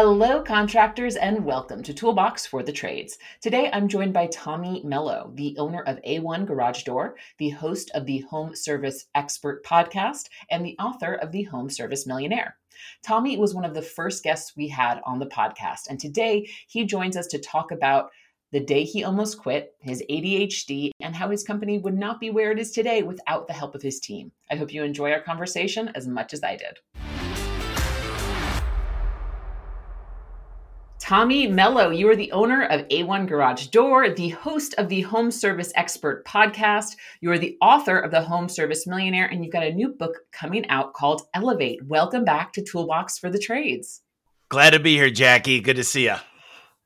Hello, contractors, and welcome to Toolbox for the Trades. Today, I'm joined by Tommy Mello, the owner of A1 Garage Door, the host of the Home Service Expert podcast, and the author of The Home Service Millionaire. Tommy was one of the first guests we had on the podcast, and today he joins us to talk about the day he almost quit, his ADHD, and how his company would not be where it is today without the help of his team. I hope you enjoy our conversation as much as I did. Tommy Mello, you are the owner of A1 Garage Door, the host of the Home Service Expert podcast. You are the author of the Home Service Millionaire, and you've got a new book coming out called Elevate. Welcome back to Toolbox for the Trades. Glad to be here, Jackie. Good to see you.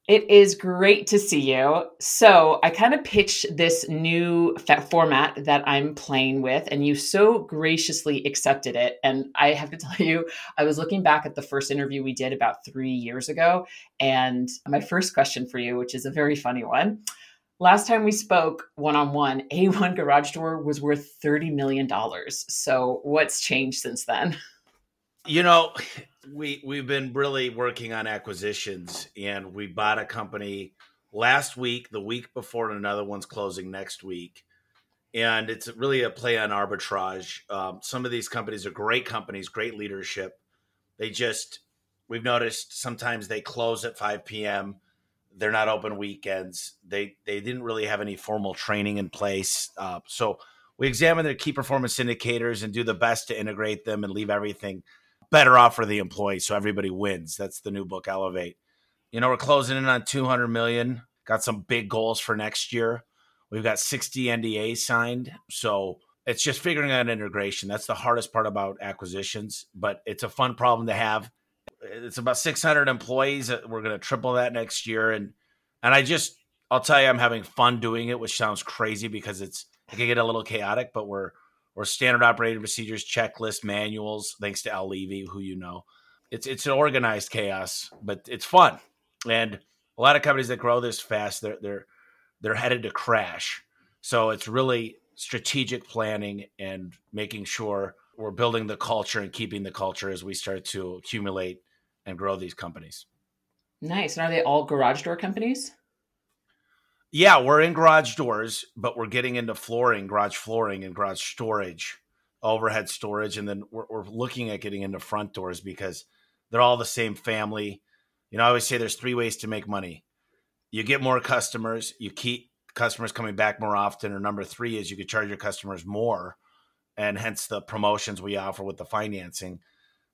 It is great to see you. So, I kind of pitched this new format that I'm playing with, and you so graciously accepted it. And I have to tell you, I was looking back at the first interview we did about three years ago. And my first question for you, which is a very funny one. Last time we spoke one on one, A1 Garage Door was worth $30 million. So, what's changed since then? You know, we we've been really working on acquisitions, and we bought a company last week, the week before, and another one's closing next week. And it's really a play on arbitrage. Um, some of these companies are great companies, great leadership. They just we've noticed sometimes they close at 5 p.m. They're not open weekends. They they didn't really have any formal training in place. Uh, so we examine their key performance indicators and do the best to integrate them and leave everything better off for the employee so everybody wins. That's the new book, Elevate. You know, we're closing in on 200 million. Got some big goals for next year. We've got 60 NDAs signed. So it's just figuring out integration. That's the hardest part about acquisitions, but it's a fun problem to have. It's about 600 employees. Uh, we're going to triple that next year. And, and I just, I'll tell you, I'm having fun doing it, which sounds crazy because it's, it can get a little chaotic, but we're, or standard operating procedures, checklists, manuals, thanks to Al Levy, who you know. It's it's an organized chaos, but it's fun. And a lot of companies that grow this fast, they're they're they're headed to crash. So it's really strategic planning and making sure we're building the culture and keeping the culture as we start to accumulate and grow these companies. Nice. And are they all garage door companies? Yeah, we're in garage doors, but we're getting into flooring, garage flooring, and garage storage, overhead storage, and then we're, we're looking at getting into front doors because they're all the same family. You know, I always say there's three ways to make money. You get more customers, you keep customers coming back more often, or number three is you could charge your customers more, and hence the promotions we offer with the financing.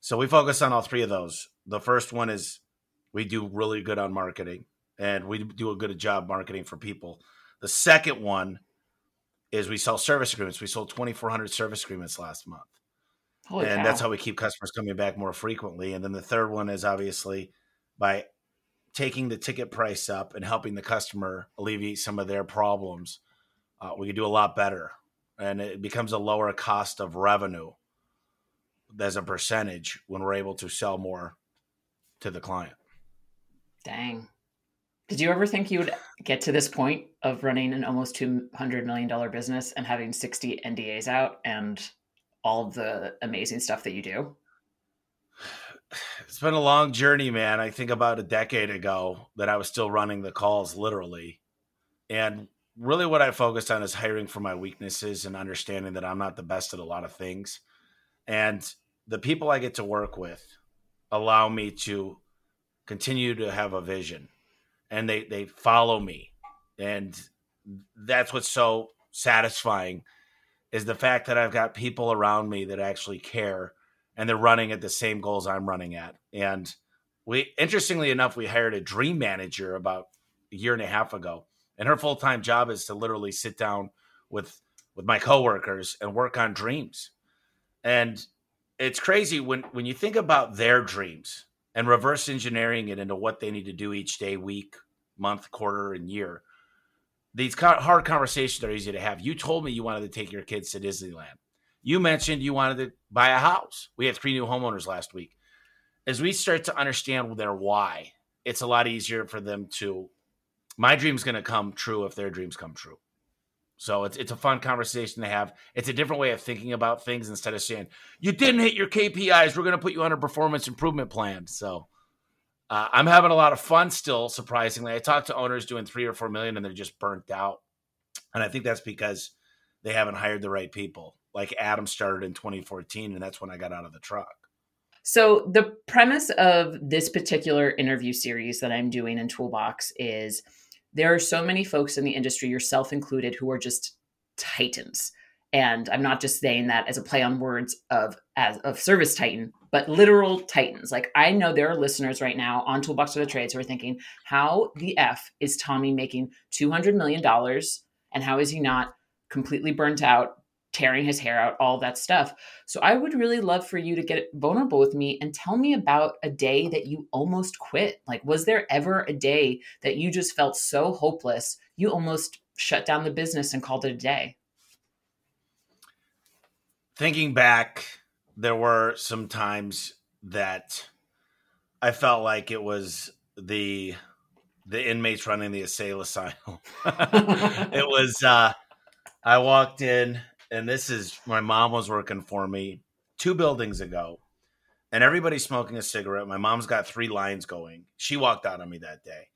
So we focus on all three of those. The first one is we do really good on marketing and we do a good job marketing for people. The second one is we sell service agreements. We sold 2,400 service agreements last month. Holy and cow. that's how we keep customers coming back more frequently. And then the third one is obviously by taking the ticket price up and helping the customer alleviate some of their problems, uh, we can do a lot better. And it becomes a lower cost of revenue as a percentage when we're able to sell more to the client. Dang. Did you ever think you would get to this point of running an almost $200 million business and having 60 NDAs out and all the amazing stuff that you do? It's been a long journey, man. I think about a decade ago that I was still running the calls literally. And really, what I focused on is hiring for my weaknesses and understanding that I'm not the best at a lot of things. And the people I get to work with allow me to continue to have a vision and they they follow me and that's what's so satisfying is the fact that I've got people around me that actually care and they're running at the same goals I'm running at. And we interestingly enough, we hired a dream manager about a year and a half ago. And her full-time job is to literally sit down with with my coworkers and work on dreams. And it's crazy when when you think about their dreams and reverse engineering it into what they need to do each day, week, month, quarter, and year. These hard conversations are easy to have. You told me you wanted to take your kids to Disneyland. You mentioned you wanted to buy a house. We had three new homeowners last week. As we start to understand their why, it's a lot easier for them to. My dream's going to come true if their dreams come true. So it's it's a fun conversation to have. It's a different way of thinking about things instead of saying you didn't hit your KPIs. We're going to put you on a performance improvement plan. So uh, I'm having a lot of fun still. Surprisingly, I talked to owners doing three or four million, and they're just burnt out. And I think that's because they haven't hired the right people. Like Adam started in 2014, and that's when I got out of the truck. So the premise of this particular interview series that I'm doing in Toolbox is there are so many folks in the industry, yourself included, who are just titans. And I'm not just saying that as a play on words of as of service titan, but literal titans. Like I know there are listeners right now on Toolbox for the Trades who are thinking, how the F is Tommy making $200 million? And how is he not completely burnt out tearing his hair out, all that stuff. So I would really love for you to get vulnerable with me and tell me about a day that you almost quit. Like, was there ever a day that you just felt so hopeless, you almost shut down the business and called it a day? Thinking back, there were some times that I felt like it was the the inmates running the asylum. it was uh I walked in and this is my mom was working for me two buildings ago, and everybody's smoking a cigarette. My mom's got three lines going. She walked out on me that day,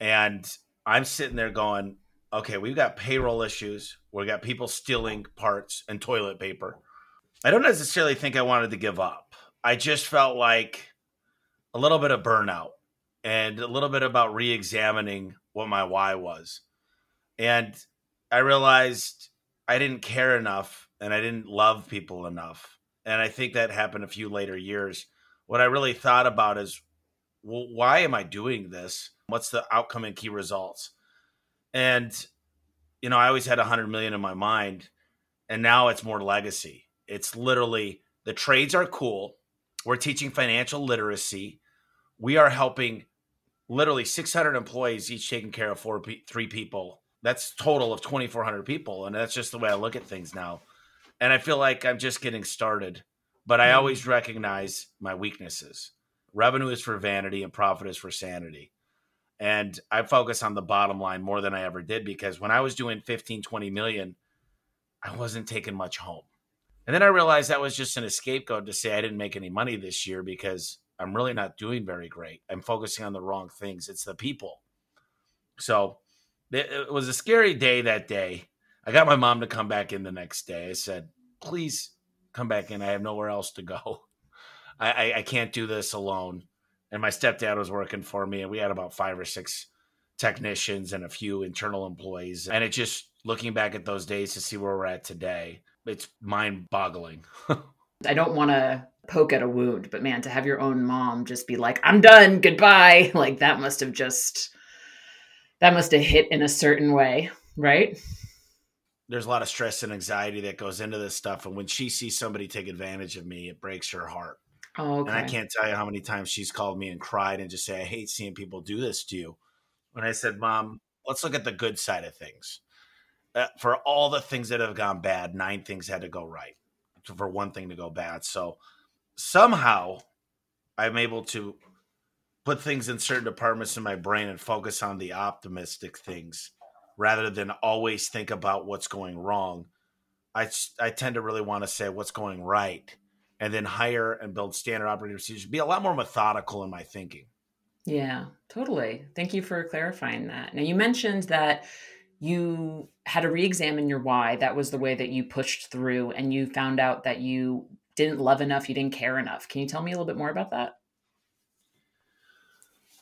and I'm sitting there going, "Okay, we've got payroll issues. We've got people stealing parts and toilet paper." I don't necessarily think I wanted to give up. I just felt like a little bit of burnout and a little bit about re-examining what my why was. And I realized I didn't care enough and I didn't love people enough. And I think that happened a few later years. What I really thought about is, well, why am I doing this? What's the outcome and key results? And, you know, I always had hundred million in my mind and now it's more legacy. It's literally the trades are cool. We're teaching financial literacy. We are helping literally 600 employees, each taking care of four, three people that's total of 2400 people and that's just the way i look at things now. And i feel like i'm just getting started but i always mm. recognize my weaknesses. Revenue is for vanity and profit is for sanity. And i focus on the bottom line more than i ever did because when i was doing 15 20 million i wasn't taking much home. And then i realized that was just an scapegoat to say i didn't make any money this year because i'm really not doing very great. I'm focusing on the wrong things. It's the people. So it was a scary day that day. I got my mom to come back in the next day. I said, please come back in. I have nowhere else to go. I, I, I can't do this alone. And my stepdad was working for me, and we had about five or six technicians and a few internal employees. And it just looking back at those days to see where we're at today, it's mind boggling. I don't want to poke at a wound, but man, to have your own mom just be like, I'm done, goodbye, like that must have just that must have hit in a certain way, right? There's a lot of stress and anxiety that goes into this stuff. And when she sees somebody take advantage of me, it breaks her heart. Oh, okay. And I can't tell you how many times she's called me and cried and just say, I hate seeing people do this to you. When I said, Mom, let's look at the good side of things. Uh, for all the things that have gone bad, nine things had to go right for one thing to go bad. So somehow I'm able to put things in certain departments in my brain and focus on the optimistic things rather than always think about what's going wrong. I, I tend to really want to say what's going right and then hire and build standard operating procedures, be a lot more methodical in my thinking. Yeah, totally. Thank you for clarifying that. Now, you mentioned that you had to re examine your why. That was the way that you pushed through, and you found out that you didn't love enough, you didn't care enough. Can you tell me a little bit more about that?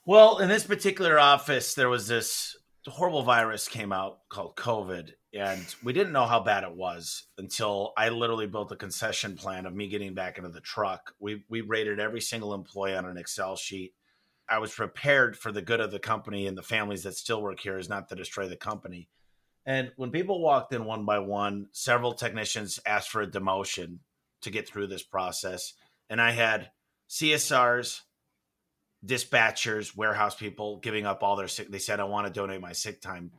Well, in this particular office, there was this horrible virus came out called COVID, and we didn't know how bad it was until I literally built a concession plan of me getting back into the truck. We we rated every single employee on an Excel sheet. I was prepared for the good of the company and the families that still work here is not to destroy the company. And when people walked in one by one, several technicians asked for a demotion to get through this process. And I had CSRs, dispatchers, warehouse people giving up all their sick. They said, I want to donate my sick time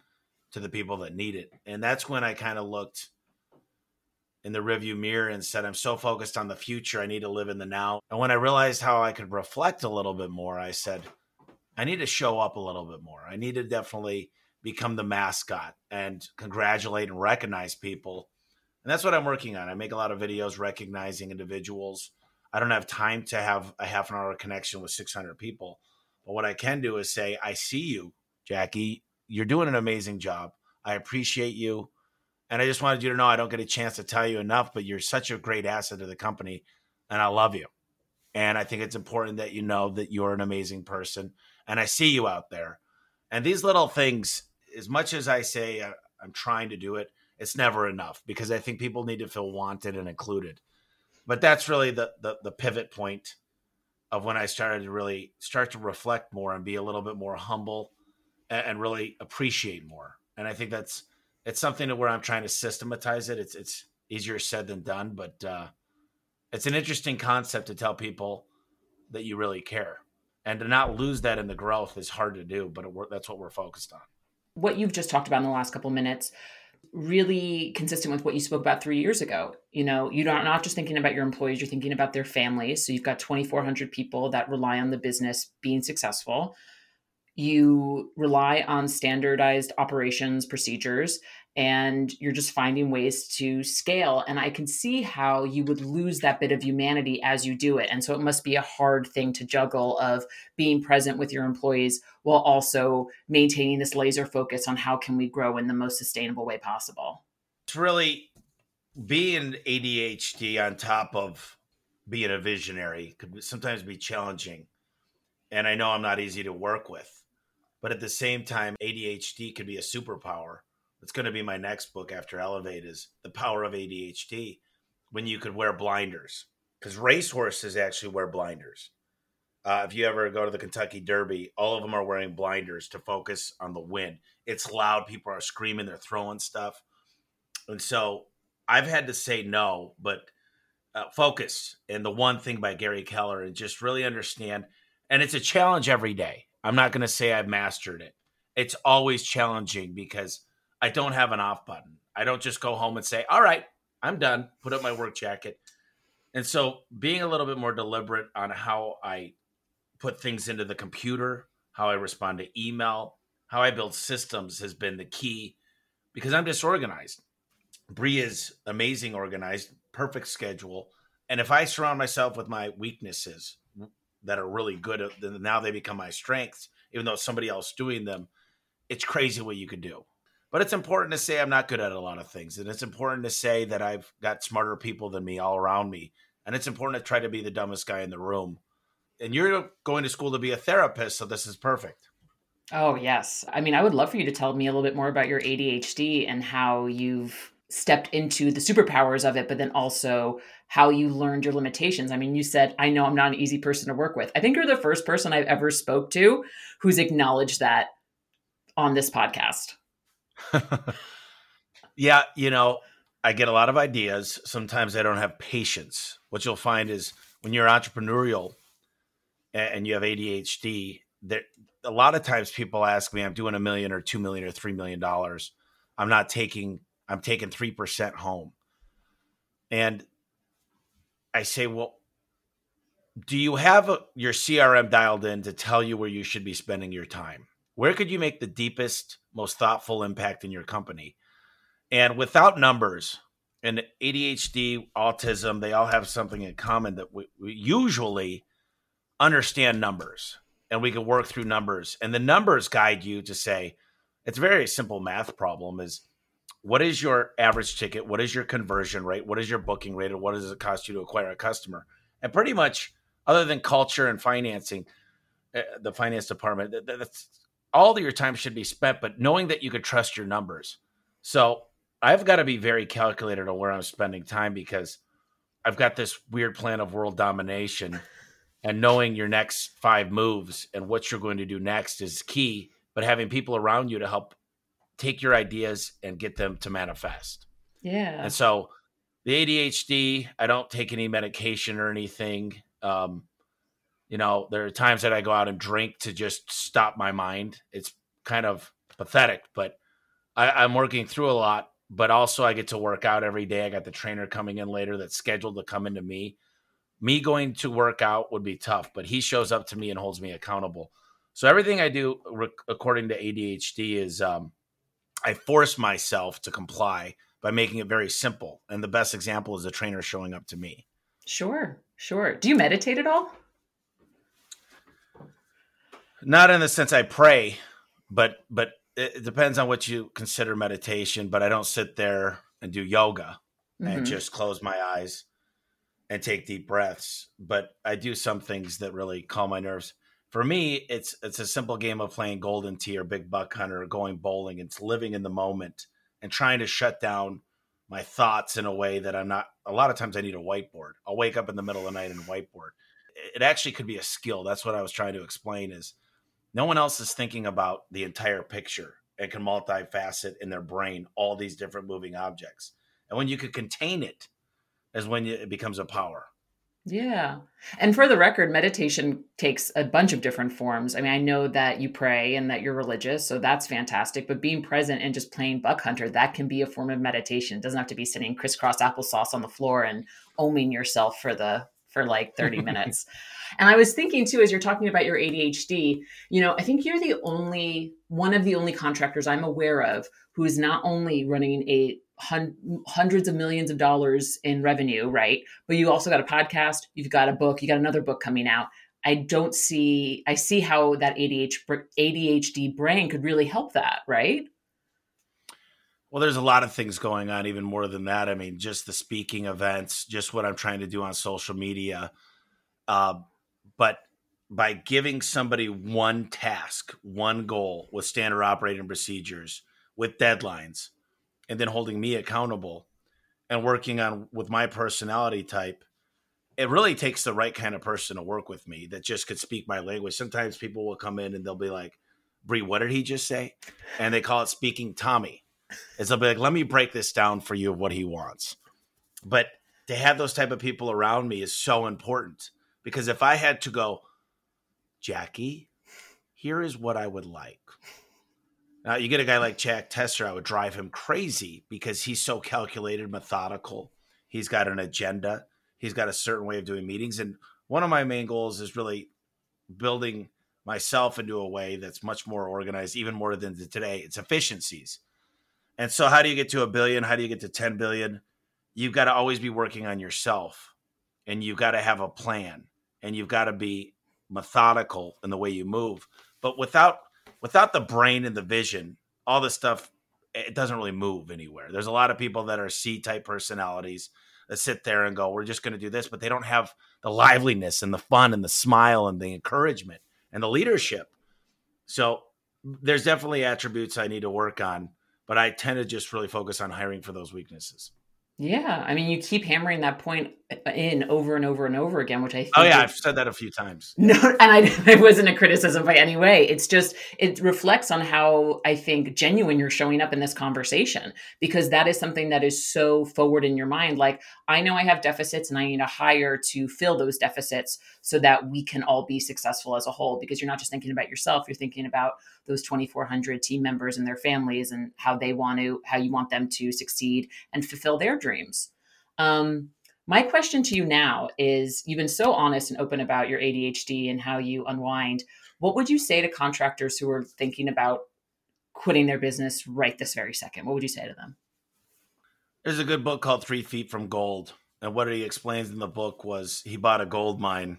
to the people that need it. And that's when I kind of looked in the review mirror and said, I'm so focused on the future. I need to live in the now. And when I realized how I could reflect a little bit more, I said, I need to show up a little bit more. I need to definitely become the mascot and congratulate and recognize people. And that's what I'm working on. I make a lot of videos recognizing individuals. I don't have time to have a half an hour connection with 600 people. But what I can do is say, I see you, Jackie. You're doing an amazing job. I appreciate you. And I just wanted you to know I don't get a chance to tell you enough, but you're such a great asset to the company. And I love you. And I think it's important that you know that you're an amazing person. And I see you out there. And these little things, as much as I say uh, I'm trying to do it, it's never enough because I think people need to feel wanted and included. But that's really the, the, the pivot point of when I started to really start to reflect more and be a little bit more humble and, and really appreciate more. And I think that's it's something to where I'm trying to systematize it. It's it's easier said than done, but uh, it's an interesting concept to tell people that you really care, and to not lose that in the growth is hard to do. But it, that's what we're focused on. What you've just talked about in the last couple minutes really consistent with what you spoke about three years ago. You know, you're not, just thinking about your employees, you're thinking about their families. So you've got 2,400 people that rely on the business being successful you rely on standardized operations procedures and you're just finding ways to scale and i can see how you would lose that bit of humanity as you do it and so it must be a hard thing to juggle of being present with your employees while also maintaining this laser focus on how can we grow in the most sustainable way possible it's really being adhd on top of being a visionary could sometimes be challenging and i know i'm not easy to work with but at the same time, ADHD could be a superpower. It's going to be my next book after Elevate is the power of ADHD when you could wear blinders because racehorses actually wear blinders. Uh, if you ever go to the Kentucky Derby, all of them are wearing blinders to focus on the win. It's loud. People are screaming. They're throwing stuff. And so I've had to say no, but uh, focus. And the one thing by Gary Keller and just really understand. And it's a challenge every day. I'm not going to say I've mastered it. It's always challenging because I don't have an off button. I don't just go home and say, all right, I'm done, put up my work jacket. And so being a little bit more deliberate on how I put things into the computer, how I respond to email, how I build systems has been the key because I'm disorganized. Bree is amazing organized, perfect schedule. And if I surround myself with my weaknesses, that are really good at now they become my strengths even though somebody else doing them it's crazy what you can do but it's important to say i'm not good at a lot of things and it's important to say that i've got smarter people than me all around me and it's important to try to be the dumbest guy in the room and you're going to school to be a therapist so this is perfect oh yes i mean i would love for you to tell me a little bit more about your adhd and how you've stepped into the superpowers of it, but then also how you learned your limitations. I mean, you said, I know I'm not an easy person to work with. I think you're the first person I've ever spoke to who's acknowledged that on this podcast. Yeah, you know, I get a lot of ideas. Sometimes I don't have patience. What you'll find is when you're entrepreneurial and you have ADHD, there a lot of times people ask me, I'm doing a million or two million or three million dollars. I'm not taking I'm taking 3% home. And I say, well, do you have a, your CRM dialed in to tell you where you should be spending your time? Where could you make the deepest, most thoughtful impact in your company? And without numbers, and ADHD, autism, they all have something in common that we, we usually understand numbers and we can work through numbers. And the numbers guide you to say, it's a very simple math problem is what is your average ticket? What is your conversion rate? What is your booking rate? And what does it cost you to acquire a customer? And pretty much, other than culture and financing, uh, the finance department, that's all of your time should be spent. But knowing that you could trust your numbers, so I've got to be very calculated on where I'm spending time because I've got this weird plan of world domination, and knowing your next five moves and what you're going to do next is key. But having people around you to help take your ideas and get them to manifest. Yeah. And so the ADHD, I don't take any medication or anything. Um, You know, there are times that I go out and drink to just stop my mind. It's kind of pathetic, but I, I'm working through a lot. But also, I get to work out every day. I got the trainer coming in later that's scheduled to come into me. Me going to work out would be tough, but he shows up to me and holds me accountable. So everything I do, according to ADHD, is um, I force myself to comply by making it very simple. And the best example is a trainer showing up to me. Sure, sure. Do you meditate at all? Not in the sense I pray, but but it depends on what you consider meditation. But I don't sit there and do yoga mm-hmm. and just close my eyes and take deep breaths. But I do some things that really calm my nerves. For me, it's it's a simple game of playing golden tee or big buck hunter or going bowling. It's living in the moment and trying to shut down my thoughts in a way that I'm not. A lot of times I need a whiteboard. I'll wake up in the middle of the night and whiteboard. It actually could be a skill. That's what I was trying to explain. Is no one else is thinking about the entire picture and can multifacet in their brain all these different moving objects. And when you can contain it, is when it becomes a power. Yeah. And for the record, meditation takes a bunch of different forms. I mean, I know that you pray and that you're religious, so that's fantastic. But being present and just playing buck hunter, that can be a form of meditation. It doesn't have to be sitting crisscross applesauce on the floor and oming yourself for the for like 30 minutes. And I was thinking too, as you're talking about your ADHD, you know, I think you're the only one of the only contractors I'm aware of who is not only running a hun- hundreds of millions of dollars in revenue, right? But you also got a podcast, you've got a book, you got another book coming out. I don't see, I see how that ADHD brain could really help that, right? Well, there's a lot of things going on, even more than that. I mean, just the speaking events, just what I'm trying to do on social media. Uh, but by giving somebody one task, one goal with standard operating procedures, with deadlines, and then holding me accountable and working on with my personality type it really takes the right kind of person to work with me that just could speak my language sometimes people will come in and they'll be like Bree, what did he just say and they call it speaking tommy is they'll be like let me break this down for you of what he wants but to have those type of people around me is so important because if i had to go jackie here is what i would like now, you get a guy like Jack Tesser, I would drive him crazy because he's so calculated, methodical. He's got an agenda. He's got a certain way of doing meetings. And one of my main goals is really building myself into a way that's much more organized, even more than today. It's efficiencies. And so, how do you get to a billion? How do you get to 10 billion? You've got to always be working on yourself and you've got to have a plan and you've got to be methodical in the way you move. But without without the brain and the vision, all this stuff it doesn't really move anywhere. There's a lot of people that are C type personalities that sit there and go, "We're just going to do this," but they don't have the liveliness and the fun and the smile and the encouragement and the leadership. So there's definitely attributes I need to work on, but I tend to just really focus on hiring for those weaknesses. Yeah, I mean, you keep hammering that point uh, in over and over and over again, which I oh, think oh yeah, I've said that a few times. No, and I it wasn't a criticism by any way. It's just it reflects on how I think genuine you're showing up in this conversation because that is something that is so forward in your mind. Like I know I have deficits and I need to hire to fill those deficits so that we can all be successful as a whole. Because you're not just thinking about yourself; you're thinking about those 2,400 team members and their families and how they want to how you want them to succeed and fulfill their dreams. Um, my question to you now is you've been so honest and open about your ADHD and how you unwind. What would you say to contractors who are thinking about quitting their business right this very second? What would you say to them? There's a good book called Three Feet from Gold. And what he explains in the book was he bought a gold mine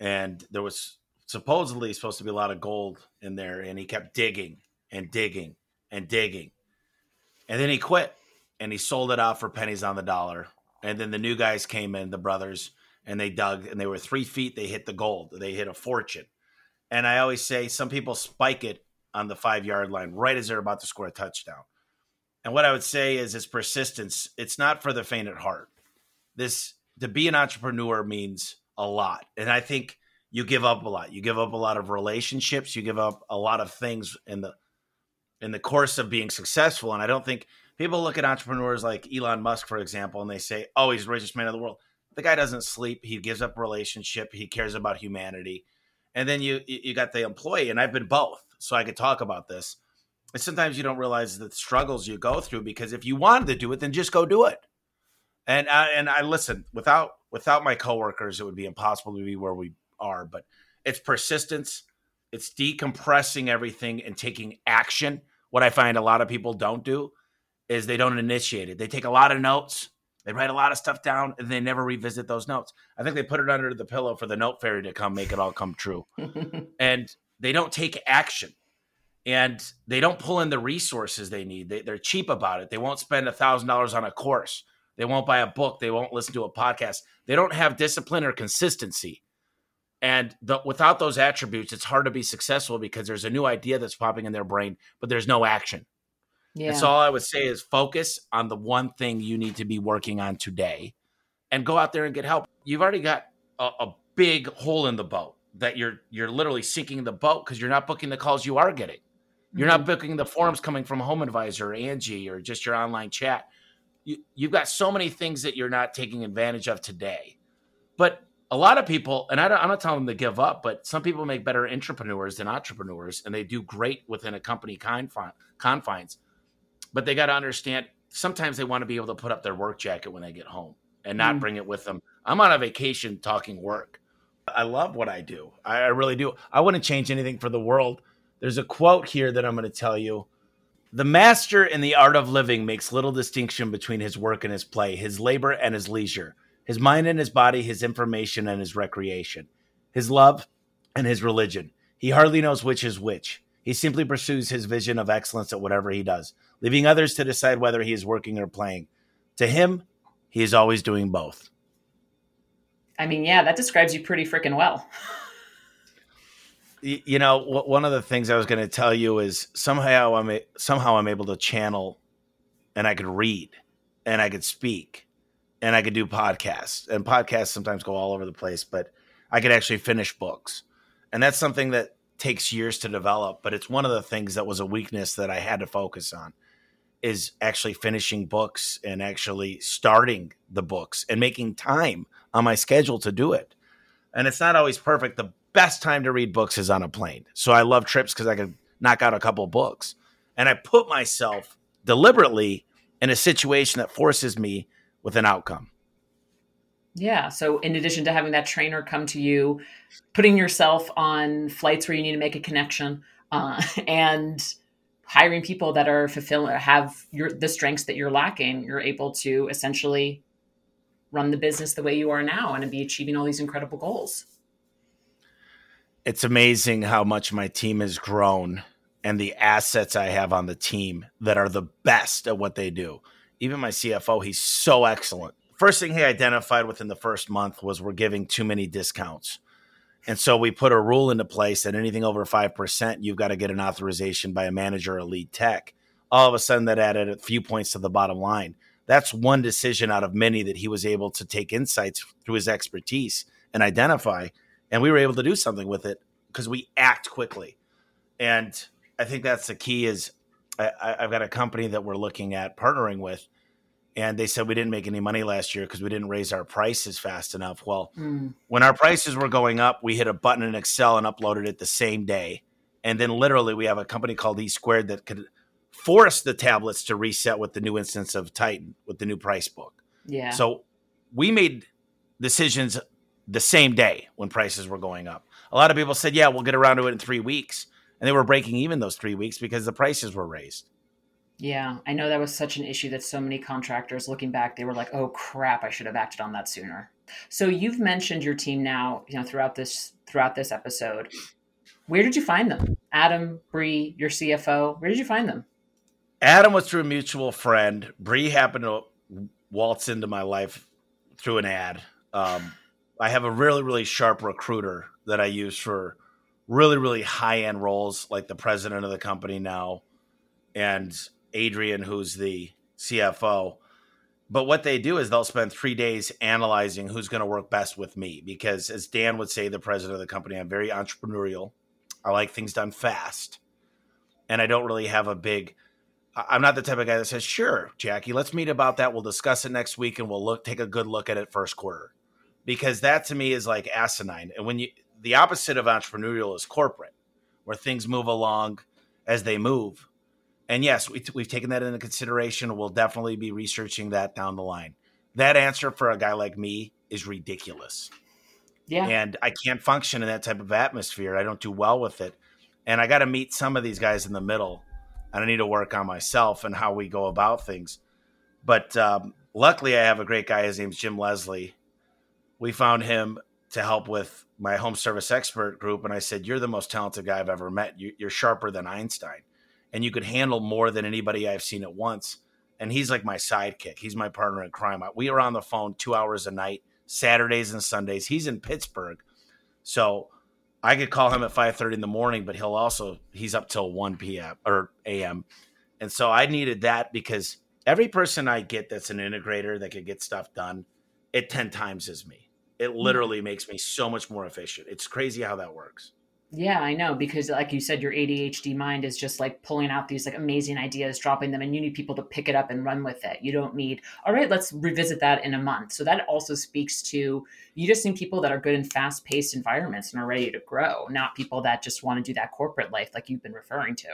and there was supposedly supposed to be a lot of gold in there. And he kept digging and digging and digging. And then he quit and he sold it out for pennies on the dollar and then the new guys came in, the brothers, and they dug and they were three feet. They hit the gold. They hit a fortune. And I always say some people spike it on the five yard line right as they're about to score a touchdown. And what I would say is it's persistence. It's not for the faint at heart. This to be an entrepreneur means a lot. And I think you give up a lot. You give up a lot of relationships. You give up a lot of things in the in the course of being successful. And I don't think people look at entrepreneurs like Elon Musk, for example, and they say, "Oh, he's the richest man in the world." the guy doesn't sleep. He gives up relationship. He cares about humanity. And then you you got the employee, and I've been both, so I could talk about this. And sometimes you don't realize the struggles you go through because if you wanted to do it, then just go do it. And I, and I listen without without my coworkers, it would be impossible to be where we are. But it's persistence, it's decompressing everything and taking action. What I find a lot of people don't do is they don't initiate it. They take a lot of notes, they write a lot of stuff down and they never revisit those notes. I think they put it under the pillow for the note fairy to come make it all come true. and they don't take action and they don't pull in the resources they need. They, are cheap about it. They won't spend a thousand dollars on a course. They won't buy a book. They won't listen to a podcast. They don't have discipline or consistency. And the, without those attributes, it's hard to be successful because there's a new idea that's popping in their brain, but there's no action. Yeah. And so all I would say is focus on the one thing you need to be working on today and go out there and get help. You've already got a, a big hole in the boat that you're you're literally sinking the boat because you're not booking the calls you are getting. You're mm-hmm. not booking the forms coming from Home Advisor or Angie or just your online chat. You, you've got so many things that you're not taking advantage of today. But a lot of people, and I am not telling them to give up, but some people make better entrepreneurs than entrepreneurs, and they do great within a company confines but they got to understand sometimes they want to be able to put up their work jacket when they get home and not mm. bring it with them. I'm on a vacation talking work. I love what I do. I, I really do. I wouldn't change anything for the world. There's a quote here that I'm going to tell you. The master in the art of living makes little distinction between his work and his play, his labor and his leisure, his mind and his body, his information and his recreation, his love and his religion. He hardly knows which is which. He simply pursues his vision of excellence at whatever he does, leaving others to decide whether he is working or playing. To him, he is always doing both. I mean, yeah, that describes you pretty freaking well. you know, one of the things I was going to tell you is somehow I'm somehow I'm able to channel, and I could read, and I could speak, and I could do podcasts. And podcasts sometimes go all over the place, but I could actually finish books, and that's something that takes years to develop, but it's one of the things that was a weakness that I had to focus on is actually finishing books and actually starting the books and making time on my schedule to do it. And it's not always perfect. The best time to read books is on a plane. So I love trips because I can knock out a couple books. And I put myself deliberately in a situation that forces me with an outcome. Yeah. So, in addition to having that trainer come to you, putting yourself on flights where you need to make a connection, uh, and hiring people that are fulfilling have your the strengths that you're lacking, you're able to essentially run the business the way you are now and be achieving all these incredible goals. It's amazing how much my team has grown and the assets I have on the team that are the best at what they do. Even my CFO, he's so excellent first thing he identified within the first month was we're giving too many discounts. And so we put a rule into place that anything over 5%, you've got to get an authorization by a manager or lead tech. All of a sudden, that added a few points to the bottom line. That's one decision out of many that he was able to take insights through his expertise and identify. And we were able to do something with it because we act quickly. And I think that's the key is I, have got a company that we're looking at partnering with and they said we didn't make any money last year because we didn't raise our prices fast enough. Well, mm. when our prices were going up, we hit a button in Excel and uploaded it the same day. And then literally, we have a company called E Squared that could force the tablets to reset with the new instance of Titan with the new price book. Yeah. So we made decisions the same day when prices were going up. A lot of people said, "Yeah, we'll get around to it in three weeks," and they were breaking even those three weeks because the prices were raised. Yeah, I know that was such an issue that so many contractors looking back, they were like, "Oh crap, I should have acted on that sooner." So you've mentioned your team now, you know, throughout this throughout this episode. Where did you find them? Adam, Bree, your CFO. Where did you find them? Adam was through a mutual friend. Bree happened to waltz into my life through an ad. Um, I have a really, really sharp recruiter that I use for really, really high end roles, like the president of the company now, and Adrian, who's the CFO. But what they do is they'll spend three days analyzing who's going to work best with me. Because as Dan would say, the president of the company, I'm very entrepreneurial. I like things done fast. And I don't really have a big, I'm not the type of guy that says, sure, Jackie, let's meet about that. We'll discuss it next week and we'll look, take a good look at it first quarter. because that to me is like asinine. And when you the opposite of entrepreneurial is corporate, where things move along as they move. And yes, we, we've taken that into consideration. We'll definitely be researching that down the line. That answer for a guy like me is ridiculous. Yeah. And I can't function in that type of atmosphere. I don't do well with it. And I got to meet some of these guys in the middle. And I need to work on myself and how we go about things. But um, luckily, I have a great guy. His name's Jim Leslie. We found him to help with my home service expert group. And I said, You're the most talented guy I've ever met. You're sharper than Einstein. And you could handle more than anybody I've seen at once. And he's like my sidekick. He's my partner in crime. We are on the phone two hours a night Saturdays and Sundays. He's in Pittsburgh. So I could call him at 5:30 in the morning, but he'll also he's up till 1 p.m. or a.m. And so I needed that because every person I get that's an integrator that can get stuff done, it 10 times is me. It mm-hmm. literally makes me so much more efficient. It's crazy how that works. Yeah, I know because like you said your ADHD mind is just like pulling out these like amazing ideas, dropping them and you need people to pick it up and run with it. You don't need, all right, let's revisit that in a month. So that also speaks to you just need people that are good in fast-paced environments and are ready to grow, not people that just want to do that corporate life like you've been referring to.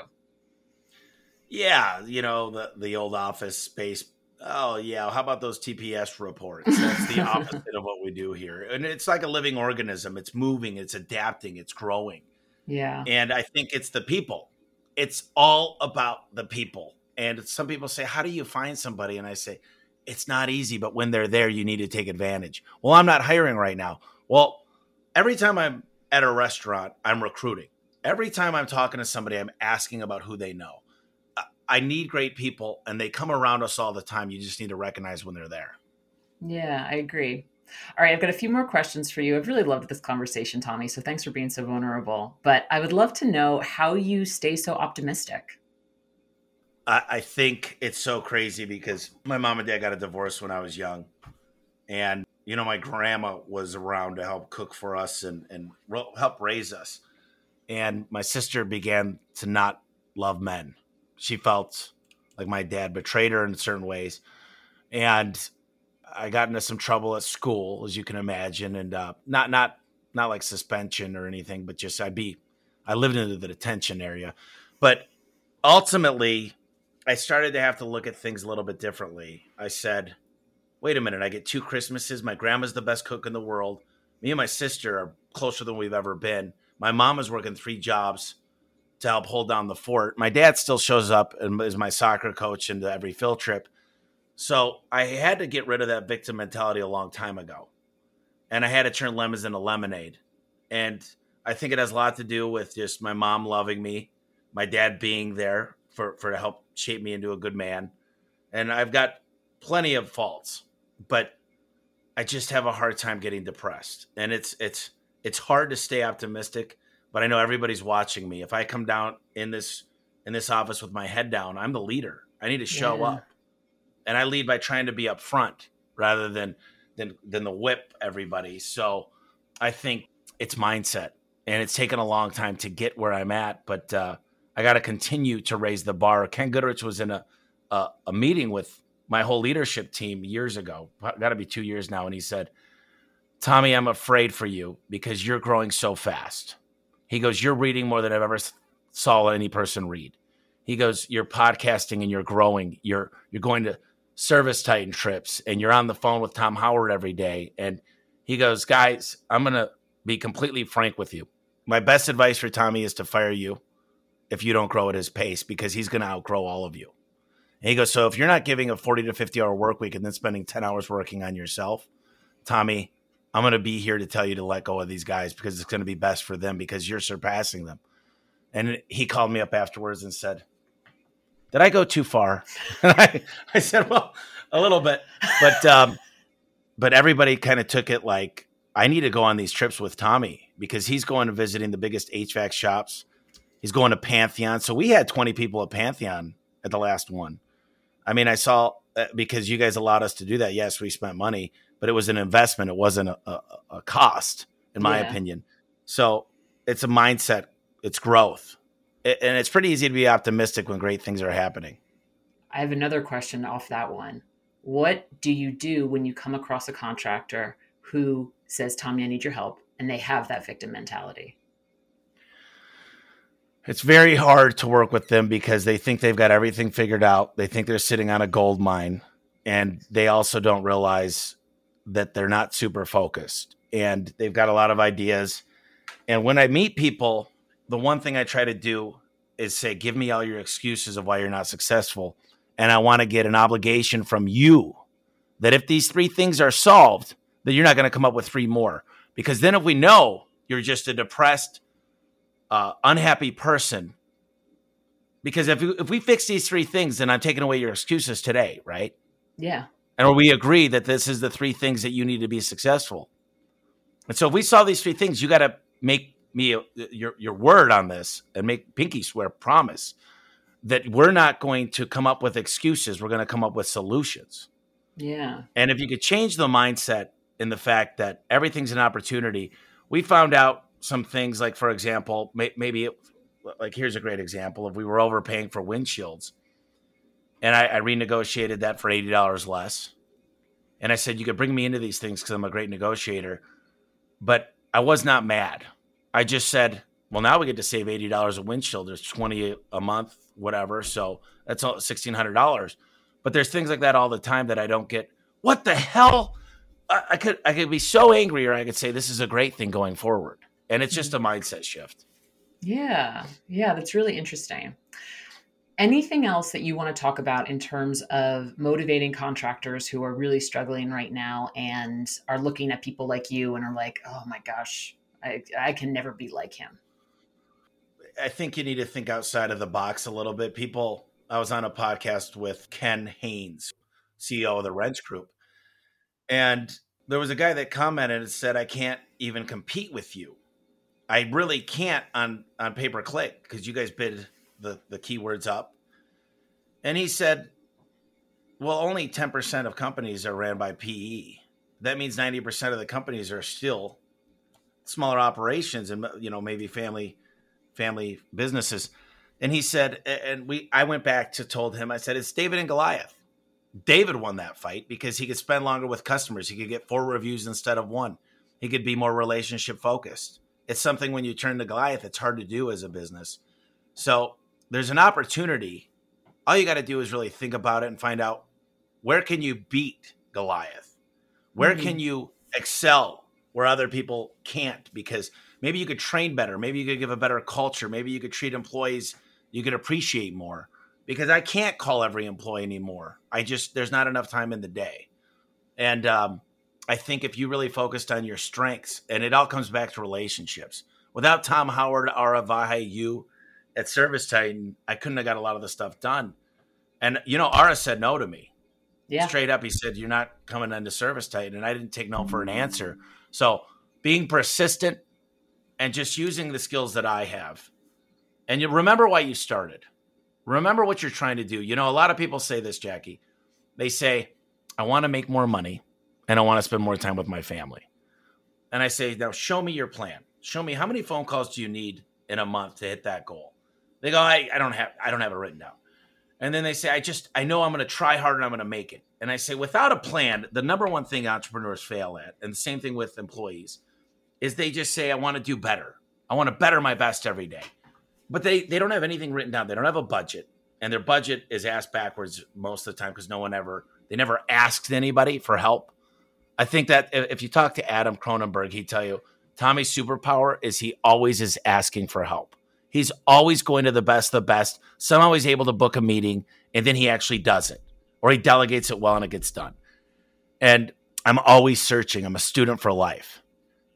Yeah, you know, the the old office space Oh yeah, how about those TPS reports? That's the opposite of what we do here. And it's like a living organism. It's moving, it's adapting, it's growing. Yeah. And I think it's the people. It's all about the people. And some people say, "How do you find somebody?" And I say, "It's not easy, but when they're there, you need to take advantage." Well, I'm not hiring right now. Well, every time I'm at a restaurant, I'm recruiting. Every time I'm talking to somebody, I'm asking about who they know. I need great people, and they come around us all the time. You just need to recognize when they're there. Yeah, I agree. All right, I've got a few more questions for you. I've really loved this conversation, Tommy. So thanks for being so vulnerable. But I would love to know how you stay so optimistic. I, I think it's so crazy because my mom and dad got a divorce when I was young. And, you know, my grandma was around to help cook for us and, and help raise us. And my sister began to not love men she felt like my dad betrayed her in certain ways. And I got into some trouble at school, as you can imagine, and uh, not not not like suspension or anything, but just I'd be I lived in the detention area. But ultimately, I started to have to look at things a little bit differently. I said, wait a minute, I get two Christmases. My grandma's the best cook in the world. Me and my sister are closer than we've ever been. My mom is working three jobs to help hold down the fort. My dad still shows up and is my soccer coach into every field trip. So I had to get rid of that victim mentality a long time ago. And I had to turn lemons into lemonade. And I think it has a lot to do with just my mom loving me, my dad being there for, for to help shape me into a good man. And I've got plenty of faults, but I just have a hard time getting depressed. And it's it's it's hard to stay optimistic but I know everybody's watching me. If I come down in this in this office with my head down, I'm the leader. I need to show yeah. up, and I lead by trying to be up front rather than than than the whip everybody. So I think it's mindset, and it's taken a long time to get where I'm at, but uh, I got to continue to raise the bar. Ken Goodrich was in a, a a meeting with my whole leadership team years ago, got to be two years now, and he said, "Tommy, I'm afraid for you because you're growing so fast." He goes, You're reading more than I've ever saw any person read. He goes, You're podcasting and you're growing. You're you're going to service titan trips and you're on the phone with Tom Howard every day. And he goes, Guys, I'm gonna be completely frank with you. My best advice for Tommy is to fire you if you don't grow at his pace because he's gonna outgrow all of you. And he goes, So if you're not giving a 40 to 50 hour work week and then spending 10 hours working on yourself, Tommy, I'm going to be here to tell you to let go of these guys because it's going to be best for them because you're surpassing them. And he called me up afterwards and said, Did I go too far? I, I, said, Well, a little bit. But, um, but everybody kind of took it like, I need to go on these trips with Tommy because he's going to visiting the biggest HVAC shops. He's going to Pantheon. So we had 20 people at Pantheon at the last one. I mean, I saw uh, because you guys allowed us to do that. Yes, we spent money, but it was an investment. It wasn't a, a, a cost, in my yeah. opinion. So it's a mindset. It's growth, it, and it's pretty easy to be optimistic when great things are happening. I have another question off that one. What do you do when you come across a contractor who says, Tommy, I need your help, and they have that victim mentality? It's very hard to work with them because they think they've got everything figured out. They think they're sitting on a gold mine, and they also don't realize that they're not super focused and they've got a lot of ideas. And when I meet people, the one thing I try to do is say, give me all your excuses of why you're not successful. And I want to get an obligation from you that if these three things are solved, that you're not going to come up with three more. Because then if we know you're just a depressed, uh, unhappy person, because if, if we fix these three things, then I'm taking away your excuses today, right? Yeah. And we agree that this is the three things that you need to be successful. And so if we saw these three things, you got to make me uh, your your word on this and make Pinky swear promise that we're not going to come up with excuses. We're going to come up with solutions. Yeah. And if you could change the mindset in the fact that everything's an opportunity, we found out some things like, for example, may, maybe it, like here's a great example: if we were overpaying for windshields, and I, I renegotiated that for eighty dollars less, and I said you could bring me into these things because I'm a great negotiator but I was not mad. I just said, well, now we get to save eighty dollars a windshield. There's twenty a month, whatever. So that's all sixteen hundred dollars. But there's things like that all the time that I don't get. What the hell? I, I, could I could be so angry, or I could say this is a great thing going forward, and it's just a mindset shift. Yeah, yeah, that's really interesting. Anything else that you want to talk about in terms of motivating contractors who are really struggling right now and are looking at people like you and are like, oh my gosh, I, I can never be like him? I think you need to think outside of the box a little bit. People, I was on a podcast with Ken Haynes, CEO of the Wrench Group, and there was a guy that commented and said, I can't even compete with you. I really can't on on pay per click because you guys bid the, the keywords up. And he said, well, only 10% of companies are ran by PE. That means 90% of the companies are still smaller operations and you know maybe family family businesses. And he said and we I went back to told him I said it's David and Goliath. David won that fight because he could spend longer with customers. He could get four reviews instead of one. He could be more relationship focused. It's something when you turn to Goliath, it's hard to do as a business. So there's an opportunity. All you got to do is really think about it and find out where can you beat Goliath? Where mm-hmm. can you excel where other people can't? Because maybe you could train better. Maybe you could give a better culture. Maybe you could treat employees you could appreciate more. Because I can't call every employee anymore. I just there's not enough time in the day. And um, I think if you really focused on your strengths, and it all comes back to relationships. Without Tom Howard, Ara Vahe, you, at Service Titan, I couldn't have got a lot of the stuff done. And you know, Ara said no to me. Yeah. Straight up, he said, You're not coming into Service Titan. And I didn't take no for an mm-hmm. answer. So being persistent and just using the skills that I have. And you remember why you started. Remember what you're trying to do. You know, a lot of people say this, Jackie. They say, I want to make more money and I want to spend more time with my family. And I say, now show me your plan. Show me how many phone calls do you need in a month to hit that goal? They go, I, I don't have I don't have it written down. And then they say, I just I know I'm gonna try hard and I'm gonna make it. And I say, without a plan, the number one thing entrepreneurs fail at, and the same thing with employees, is they just say, I want to do better. I want to better my best every day. But they they don't have anything written down. They don't have a budget. And their budget is asked backwards most of the time because no one ever they never asked anybody for help. I think that if you talk to Adam Cronenberg, he'd tell you Tommy's superpower is he always is asking for help. He's always going to the best, the best. Somehow he's able to book a meeting and then he actually does it or he delegates it well and it gets done. And I'm always searching. I'm a student for life.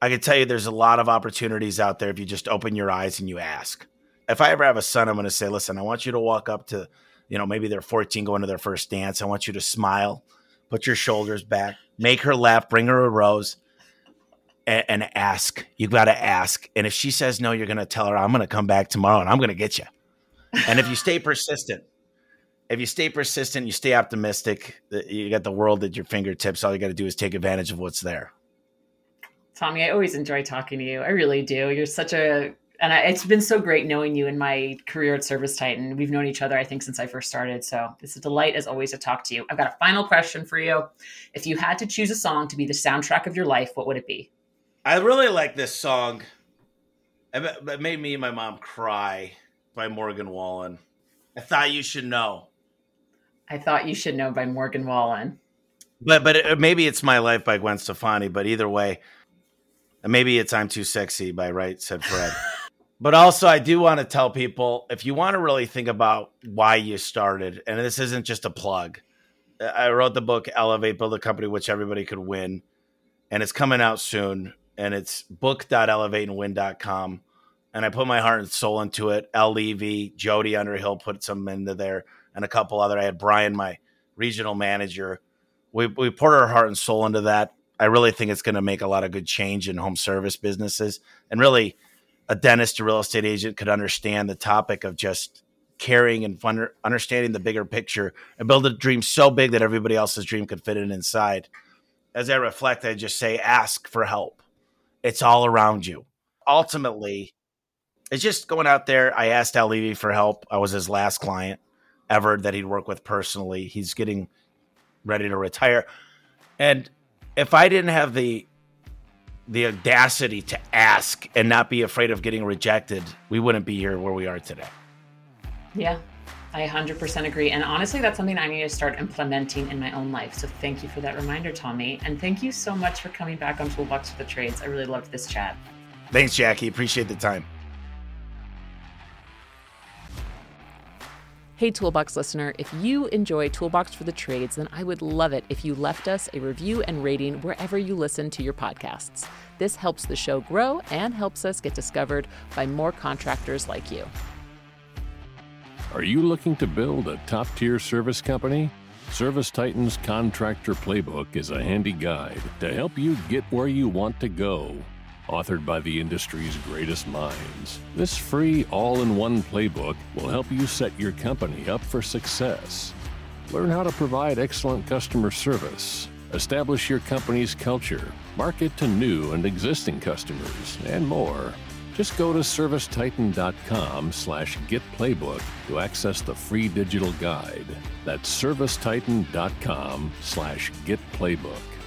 I can tell you there's a lot of opportunities out there if you just open your eyes and you ask. If I ever have a son, I'm going to say, listen, I want you to walk up to, you know, maybe they're 14 going to their first dance. I want you to smile, put your shoulders back, make her laugh, bring her a rose and, and ask. You got to ask. And if she says no, you're going to tell her, I'm going to come back tomorrow and I'm going to get you. And if you stay persistent, if you stay persistent, you stay optimistic, you got the world at your fingertips. All you got to do is take advantage of what's there. Tommy, I always enjoy talking to you. I really do. You're such a And I, it's been so great knowing you in my career at Service Titan. We've known each other, I think, since I first started. So it's a delight, as always, to talk to you. I've got a final question for you. If you had to choose a song to be the soundtrack of your life, what would it be? I really like this song. It made me and my mom cry by Morgan Wallen. I thought you should know. I thought you should know by Morgan Wallen. But but it, maybe it's my life by Gwen Stefani. But either way, maybe it's I'm too sexy by Right Said Fred. but also, I do want to tell people if you want to really think about why you started, and this isn't just a plug. I wrote the book Elevate, Build a Company which everybody could win, and it's coming out soon. And it's book.elevateandwin.com. And I put my heart and soul into it. Al Levy, Jody Underhill put some into there, and a couple other. I had Brian, my regional manager. We we poured our heart and soul into that. I really think it's going to make a lot of good change in home service businesses. And really, a dentist or real estate agent could understand the topic of just caring and fun, understanding the bigger picture and build a dream so big that everybody else's dream could fit in inside. As I reflect, I just say, ask for help. It's all around you. Ultimately, it's just going out there. I asked Al Levy for help. I was his last client ever that he'd work with personally. He's getting ready to retire. And if I didn't have the the audacity to ask and not be afraid of getting rejected, we wouldn't be here where we are today. Yeah, I 100% agree. And honestly, that's something I need to start implementing in my own life. So thank you for that reminder, Tommy. And thank you so much for coming back on Toolbox for the Trades. I really loved this chat. Thanks, Jackie. Appreciate the time. Hey, Toolbox listener, if you enjoy Toolbox for the Trades, then I would love it if you left us a review and rating wherever you listen to your podcasts. This helps the show grow and helps us get discovered by more contractors like you. Are you looking to build a top tier service company? Service Titan's Contractor Playbook is a handy guide to help you get where you want to go authored by the industry's greatest minds. This free all in one playbook will help you set your company up for success. Learn how to provide excellent customer service, establish your company's culture, market to new and existing customers, and more. Just go to servicetitan.com slash getplaybook to access the free digital guide. That's servicetitan.com slash getplaybook.